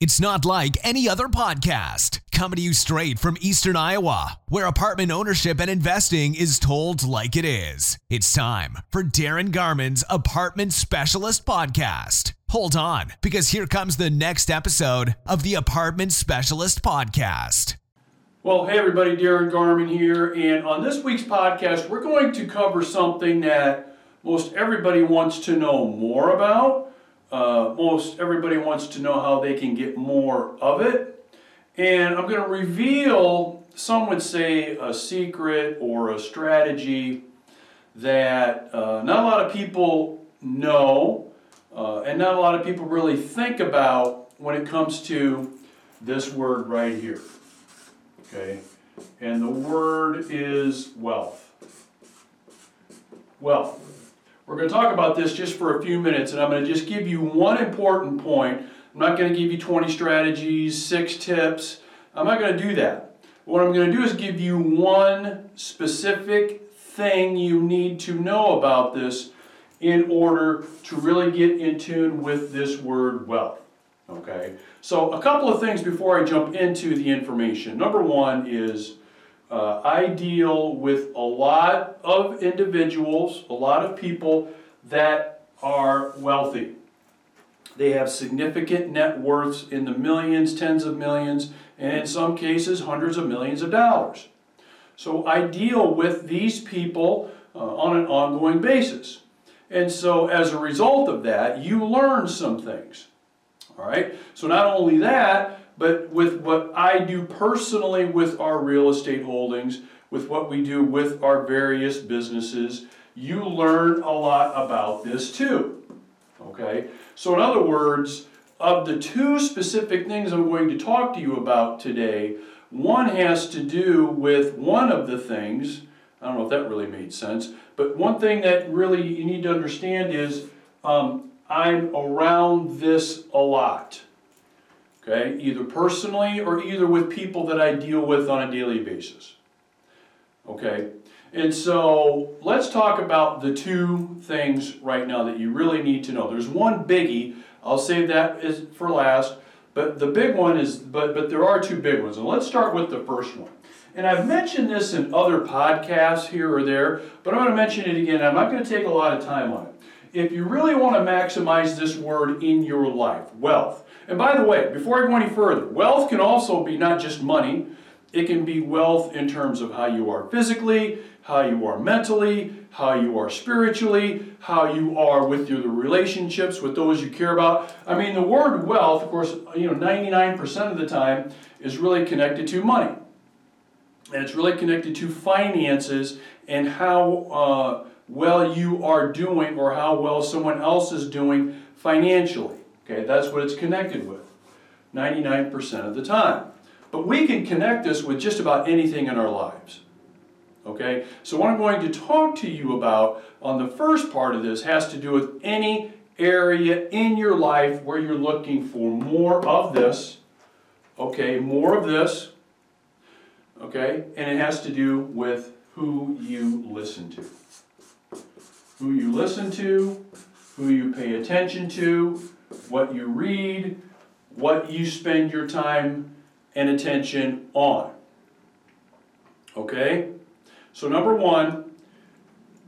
It's not like any other podcast. Coming to you straight from Eastern Iowa, where apartment ownership and investing is told like it is. It's time for Darin Garman's Apartment Specialist Podcast. Hold on, because here comes the next episode of the Apartment Specialist Podcast. Well, hey everybody, Darin Garman here, and on this week's podcast, we're going to cover something that most everybody wants to know more about uh, most everybody wants to know how they can get more of it. And I'm going to reveal, some would say, a secret or a strategy that uh, not a lot of people know uh, and not a lot of people really think about when it comes to this word right here. Okay? And the word is wealth. Wealth. We're going to talk about this just for a few minutes, and I'm going to just give you one important point. I'm not going to give you 20 strategies, six tips. I'm not going to do that. What I'm going to do is give you one specific thing you need to know about this in order to really get in tune with this word wealth. Okay, so a couple of things before I jump into the information. Number one is uh, I deal with a lot of individuals, a lot of people that are wealthy. They have significant net worths in the millions, tens of millions, and in some cases, hundreds of millions of dollars. So I deal with these people uh, on an ongoing basis. And so as a result of that, you learn some things. All right? So not only that, but with what I do personally with our real estate holdings, with what we do with our various businesses, you learn a lot about this too. Okay? So, in other words, of the two specific things I'm going to talk to you about today, one has to do with one of the things. I don't know if that really made sense, but one thing that really you need to understand is um, I'm around this a lot okay? Either personally or either with people that I deal with on a daily basis, okay? And so let's talk about the two things right now that you really need to know. There's one biggie, I'll save that for last, but the big one is, but, but there are two big ones. And let's start with the first one. And I've mentioned this in other podcasts here or there, but I'm going to mention it again. I'm not going to take a lot of time on it. If you really want to maximize this word in your life, wealth, and by the way, before I go any further, wealth can also be not just money, it can be wealth in terms of how you are physically, how you are mentally, how you are spiritually, how you are with your relationships with those you care about. I mean, the word wealth, of course, you know, 99% of the time is really connected to money. And it's really connected to finances and how uh, well you are doing or how well someone else is doing financially. Okay, that's what it's connected with 99% of the time. But we can connect this with just about anything in our lives. Okay, so what I'm going to talk to you about on the first part of this has to do with any area in your life where you're looking for more of this. Okay, more of this. Okay, and it has to do with who you listen to. Who you listen to, who you pay attention to, what you read, what you spend your time and attention on. Okay? So, number one,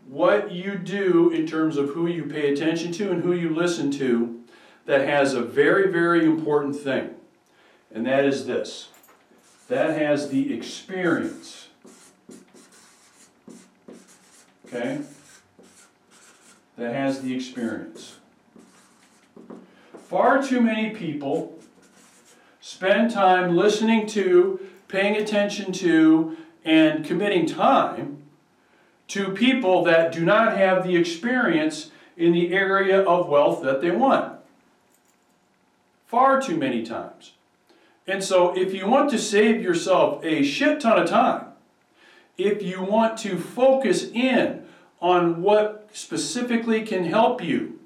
what you do in terms of who you pay attention to and who you listen to, that has a very, very important thing. And that is this that has the experience. Okay? That has the experience. Far too many people spend time listening to, paying attention to, and committing time to people that do not have the experience in the area of wealth that they want. Far too many times. And so, if you want to save yourself a shit ton of time, if you want to focus in on what specifically can help you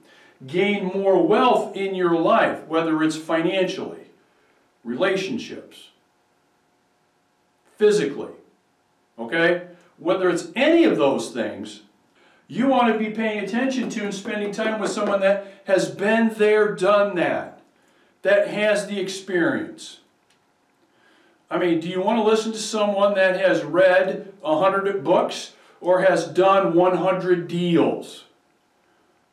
gain more wealth in your life, whether it's financially, relationships, physically, okay? Whether it's any of those things, you want to be paying attention to and spending time with someone that has been there, done that. that has the experience. I mean, do you want to listen to someone that has read 100 books or has done 100 deals?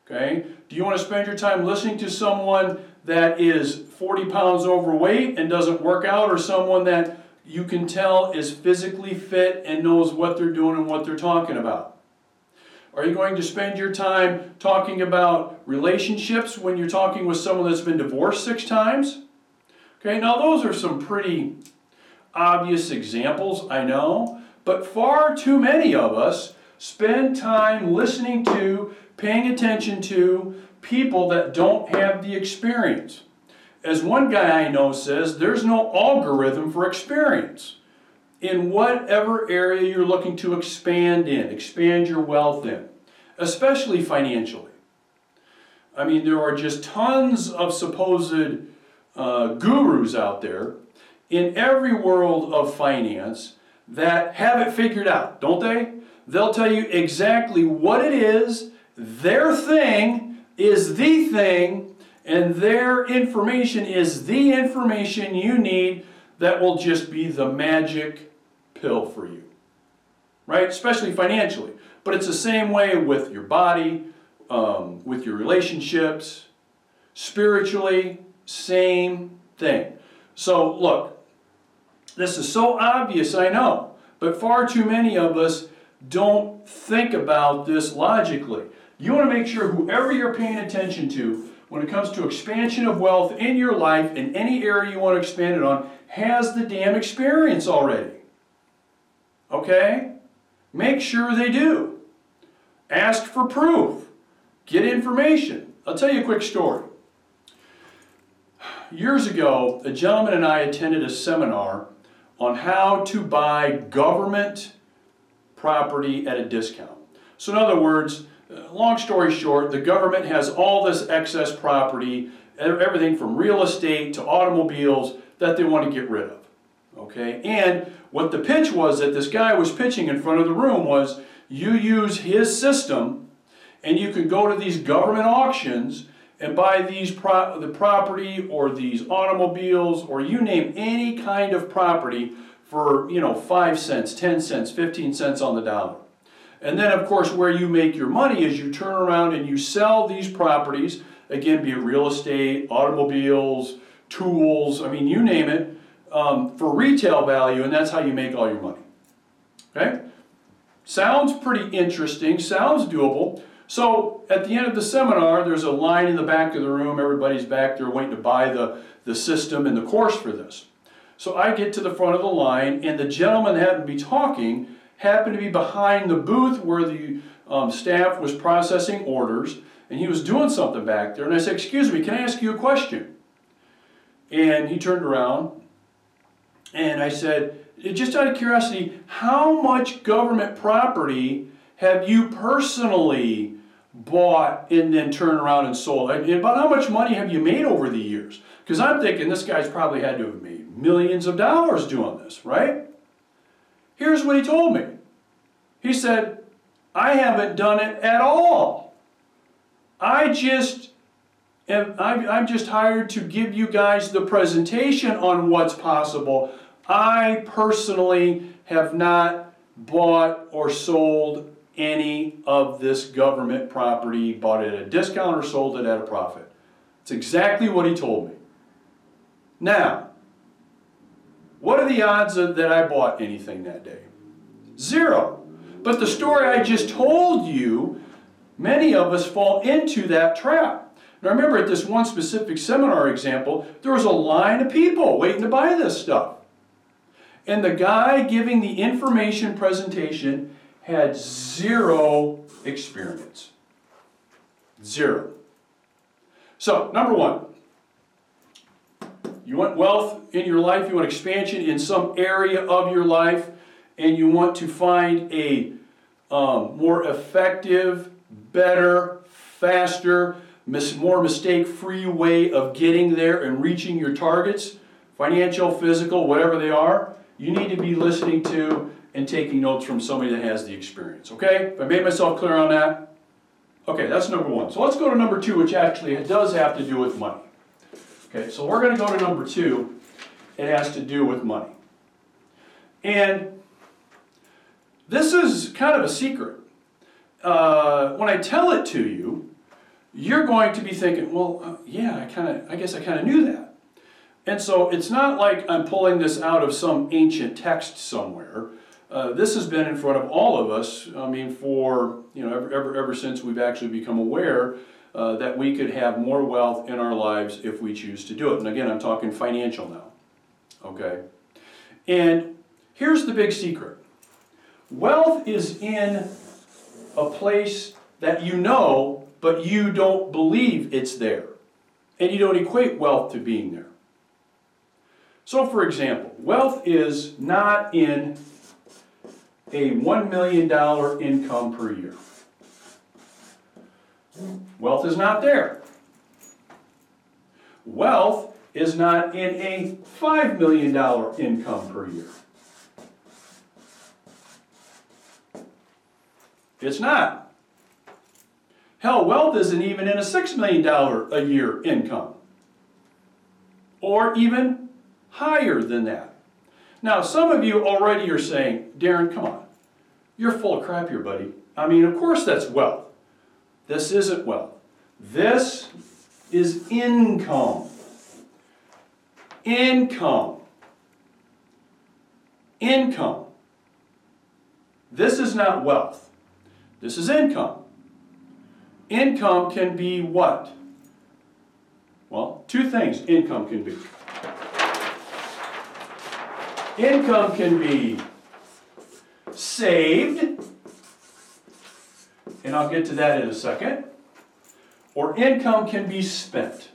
Okay? Do you want to spend your time listening to someone that is 40 pounds overweight and doesn't work out or someone that you can tell is physically fit and knows what they're doing and what they're talking about? Are you going to spend your time talking about relationships when you're talking with someone that's been divorced six times? Okay, now those are some pretty obvious examples, I know, but far too many of us spend time listening to, paying attention to people that don't have the experience. As one guy I know says, there's no algorithm for experience. In whatever area you're looking to expand in, expand your wealth in, especially financially. I mean, there are just tons of supposed uh, gurus out there in every world of finance that have it figured out, don't they? They'll tell you exactly what it is, their thing is the thing, and their information is the information you need that will just be the magic pill for you. Right? Especially financially. But it's the same way with your body, um, with your relationships, spiritually, same thing. So, look, this is so obvious, I know, but far too many of us don't think about this logically. You want to make sure whoever you're paying attention to when it comes to expansion of wealth in your life in any area you want to expand it on has the damn experience already. Okay? Make sure they do. Ask for proof. Get information. I'll tell you a quick story. Years ago, a gentleman and I attended a seminar on how to buy government property at a discount. So, in other words, uh, long story short, the government has all this excess property, everything from real estate to automobiles that they want to get rid of. Okay? And what the pitch was that this guy was pitching in front of the room was you use his system and you can go to these government auctions and buy these pro- the property or these automobiles or you name any kind of property for you know 5 cents 10 cents 15 cents on the dollar. And then of course where you make your money is you turn around and you sell these properties again be it real estate automobiles tools i mean you name it um, for retail value and that's how you make all your money. Okay? Sounds pretty interesting sounds doable so at the end of the seminar, there's a line in the back of the room. Everybody's back there waiting to buy the, the system and the course for this. So I get to the front of the line, and the gentleman that happened to be talking happened to be behind the booth where the um, staff was processing orders, and he was doing something back there. And I said, Excuse me, can I ask you a question? And he turned around, and I said, Just out of curiosity, how much government property have you personally bought and then turned around and sold? And about how much money have you made over the years? Because I'm thinking this guy's probably had to have made millions of dollars doing this, right? Here's what he told me. He said, I haven't done it at all. I just am, I'm just hired to give you guys the presentation on what's possible. I personally have not bought or sold any of this government property, bought it at a discount or sold it at a profit. It's exactly what he told me. Now, what are the odds that I bought anything that day? Zero. But the story I just told you, many of us fall into that trap. Now remember at this one specific seminar example, there was a line of people waiting to buy this stuff. And the guy giving the information presentation had zero experience. Zero. So, number one, you want wealth in your life, you want expansion in some area of your life, and you want to find a um, more effective, better, faster, mis- more mistake free way of getting there and reaching your targets financial, physical, whatever they are you need to be listening to and taking notes from somebody that has the experience. Okay? If I made myself clear on that? Okay, that's number one. So let's go to number two, which actually does have to do with money. Okay, so we're going to go to number two. It has to do with money. And this is kind of a secret. Uh, when I tell it to you, you're going to be thinking, well, uh, yeah, I kind of, I guess I kind of knew that. And so it's not like I'm pulling this out of some ancient text somewhere. Uh, this has been in front of all of us. I mean, for you know, ever ever, ever since we've actually become aware uh, that we could have more wealth in our lives if we choose to do it. And again, I'm talking financial now. Okay, and here's the big secret: wealth is in a place that you know, but you don't believe it's there, and you don't equate wealth to being there. So, for example, wealth is not in a $1 million income per year. Wealth is not there. Wealth is not in a $5 million income per year. It's not. Hell, wealth isn't even in a $6 million a year income. Or even higher than that. Now, some of you already are saying, Darin, come on. You're full of crap here, buddy. I mean, of course that's wealth. This isn't wealth. This is income. Income. Income. This is not wealth. This is income. Income can be what? Well, two things income can be. Income can be saved, and I'll get to that in a second, or income can be spent.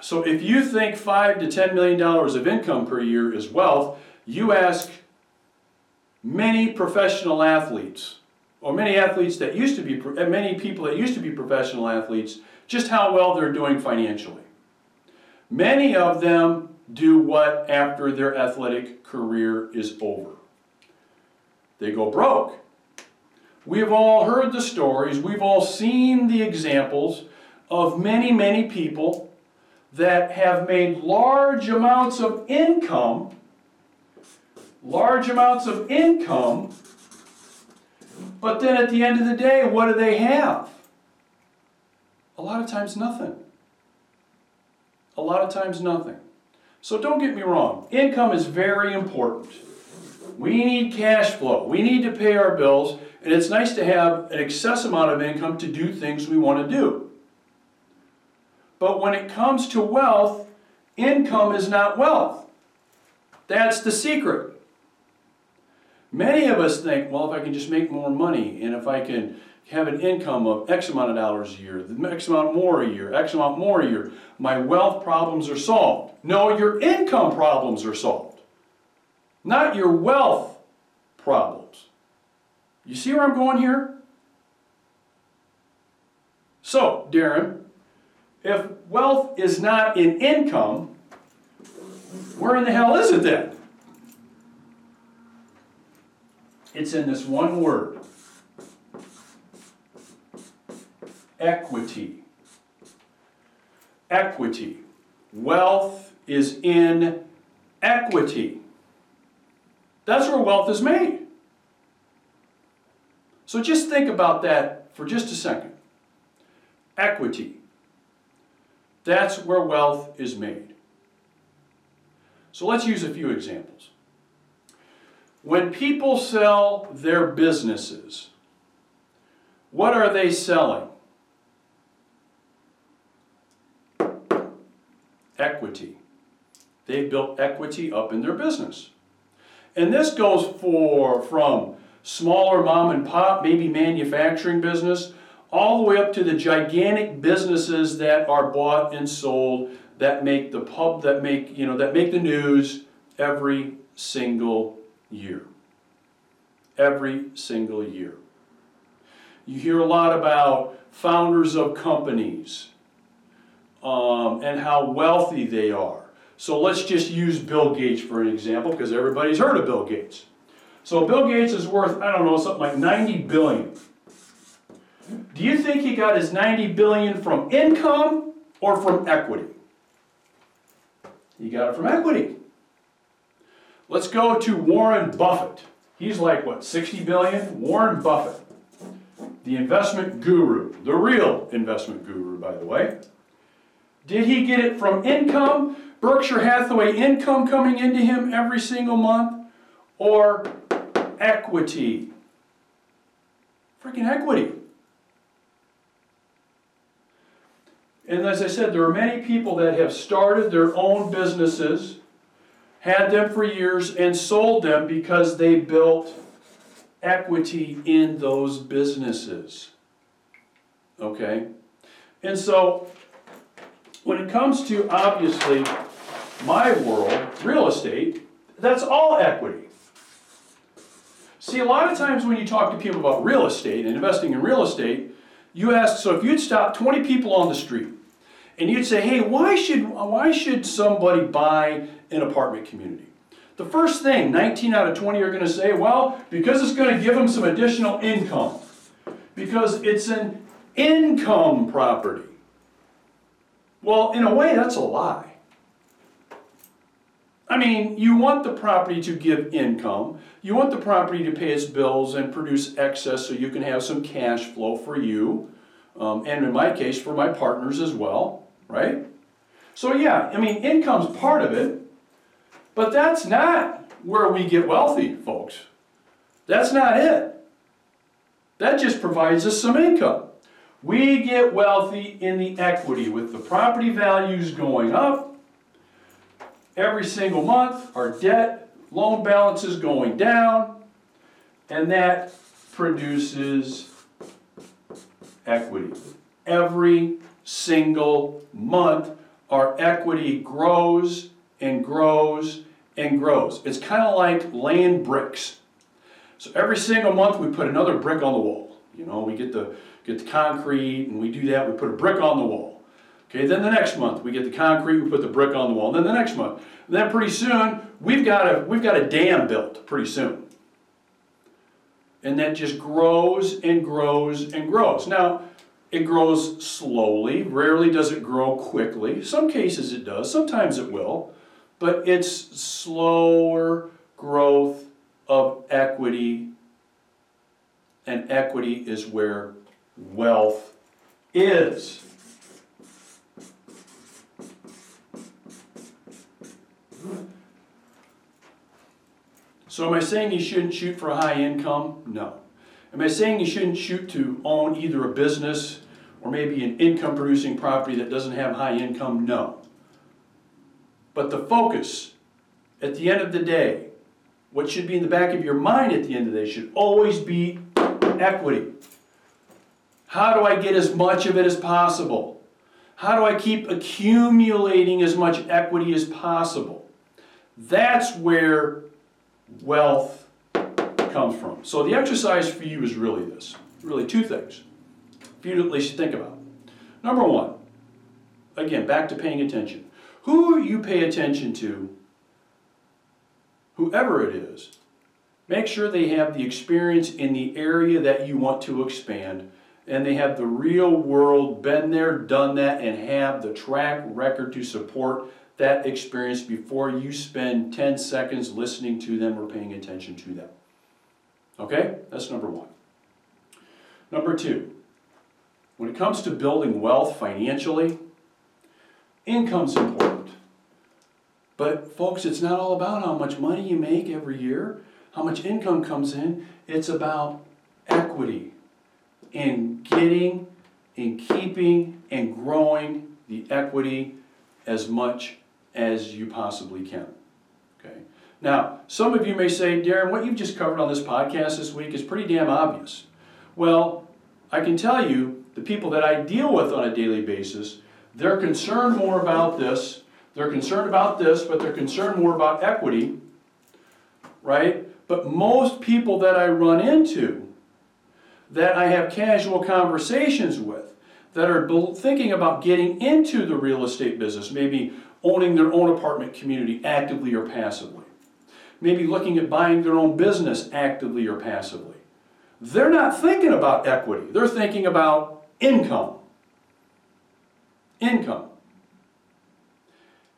So if you think five to ten million dollars of income per year is wealth, you ask many professional athletes, or many athletes that used to be, many people that used to be professional athletes, just how well they're doing financially. Many of them do what after their athletic career is over? They go broke. We've all heard the stories, we've all seen the examples of many, many people that have made large amounts of income, large amounts of income, but then at the end of the day, what do they have? A lot of times, nothing. A lot of times, nothing. So don't get me wrong, income is very important. We need cash flow. We need to pay our bills, and it's nice to have an excess amount of income to do things we want to do. But when it comes to wealth, income is not wealth. That's the secret. Many of us think, well, if I can just make more money and if I can have an income of X amount of dollars a year, X amount more a year, X amount more a year, my wealth problems are solved. No, your income problems are solved, not your wealth problems. You see where I'm going here? So, Darin, if wealth is not in income, where in the hell is it then? It's in this one word equity. Equity. Wealth is in equity. That's where wealth is made. So just think about that for just a second. Equity. That's where wealth is made. So let's use a few examples. When people sell their businesses, what are they selling? equity. They've built equity up in their business. And this goes for from smaller mom and pop, maybe manufacturing business, all the way up to the gigantic businesses that are bought and sold that make the pub that make, you know, that make the news every single year. Every single year. You hear a lot about founders of companies um, and how wealthy they are. So let's just use Bill Gates for an example because everybody's heard of Bill Gates. So Bill Gates is worth, I don't know, something like 90 billion. Do you think he got his 90 billion from income or from equity? He got it from equity. Let's go to Warren Buffett. He's like what, 60 billion? Warren Buffett, the investment guru, the real investment guru, by the way. Did he get it from income, Berkshire Hathaway income coming into him every single month, or equity? Freaking equity. And as I said, there are many people that have started their own businesses, had them for years, and sold them because they built equity in those businesses. Okay? And so, when it comes to obviously my world, real estate, that's all equity. See, a lot of times when you talk to people about real estate and investing in real estate, you ask, so if you'd stop 20 people on the street and you'd say, hey, why should, why should somebody buy an apartment community? The first thing, 19 out of 20 are going to say, well, because it's going to give them some additional income. Because it's an income property. Well, in a way, that's a lie. I mean, you want the property to give income. You want the property to pay its bills and produce excess so you can have some cash flow for you. Um, and in my case, for my partners as well right? So yeah, I mean, income's part of it, but that's not where we get wealthy, folks. That's not it. That just provides us some income. We get wealthy in the equity with the property values going up every single month, our debt, loan balances going down, and that produces equity. Every single month, our equity grows and grows and grows. It's kind of like laying bricks. So every single month we put another brick on the wall. You know, we get the get the concrete and we do that, we put a brick on the wall. Okay, then the next month we get the concrete, we put the brick on the wall. And then the next month. And then pretty soon we've got a we've got a dam built pretty soon. And that just grows and grows and grows. Now, it grows slowly. Rarely does it grow quickly. Some cases it does, sometimes it will, but it's slower growth of equity, and equity is where wealth is. So, am I saying you shouldn't shoot for a high income? No. Am I saying you shouldn't shoot to own either a business or maybe an income producing property that doesn't have high income? No. But the focus at the end of the day, what should be in the back of your mind at the end of the day should always be equity. How do I get as much of it as possible? How do I keep accumulating as much equity as possible? That's where wealth comes from. So the exercise for you is really this, really two things for you to at least think about. Number one, again, back to paying attention. Who you pay attention to, whoever it is, make sure they have the experience in the area that you want to expand and they have the real world, been there, done that, and have the track record to support that experience before you spend 10 seconds listening to them or paying attention to them. Okay? That's number one. Number two, when it comes to building wealth financially, income's important. But folks, it's not all about how much money you make every year, how much income comes in. It's about equity in getting, in keeping, and growing the equity as much as you possibly can. Okay? Now, some of you may say, Darin, what you've just covered on this podcast this week is pretty damn obvious. Well, I can tell you, the people that I deal with on a daily basis, they're concerned more about this, they're concerned about this, but they're concerned more about equity, right? But most people that I run into, that I have casual conversations with, that are thinking about getting into the real estate business, maybe owning their own apartment community actively or passively maybe looking at buying their own business actively or passively. they're not thinking about equity. They're thinking about income. Income.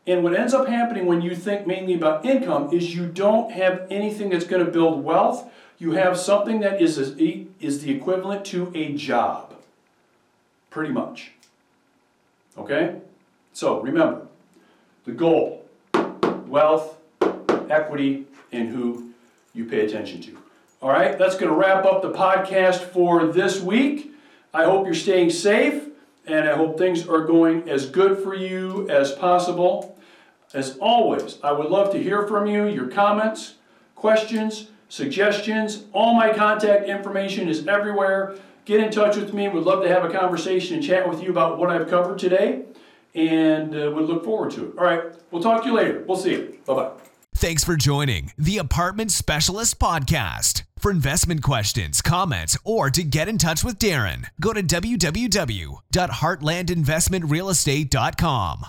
And what ends up happening when you think mainly about income is you don't have anything that's going to build wealth. You have something that is, is the equivalent to a job. Pretty much. Okay? So remember the goal wealth, equity, and who you pay attention to. All right, that's going to wrap up the podcast for this week. I hope you're staying safe and I hope things are going as good for you as possible. As always, I would love to hear from you, your comments, questions, suggestions. All my contact information is everywhere. Get in touch with me. Would love to have a conversation and chat with you about what I've covered today, and uh, would look forward to it. All right, we'll talk to you later. We'll see you. Bye bye. Thanks for joining the Apartment Specialist Podcast. For investment questions, comments, or to get in touch with Darin, go to www.heartlandinvestmentrealestate.com.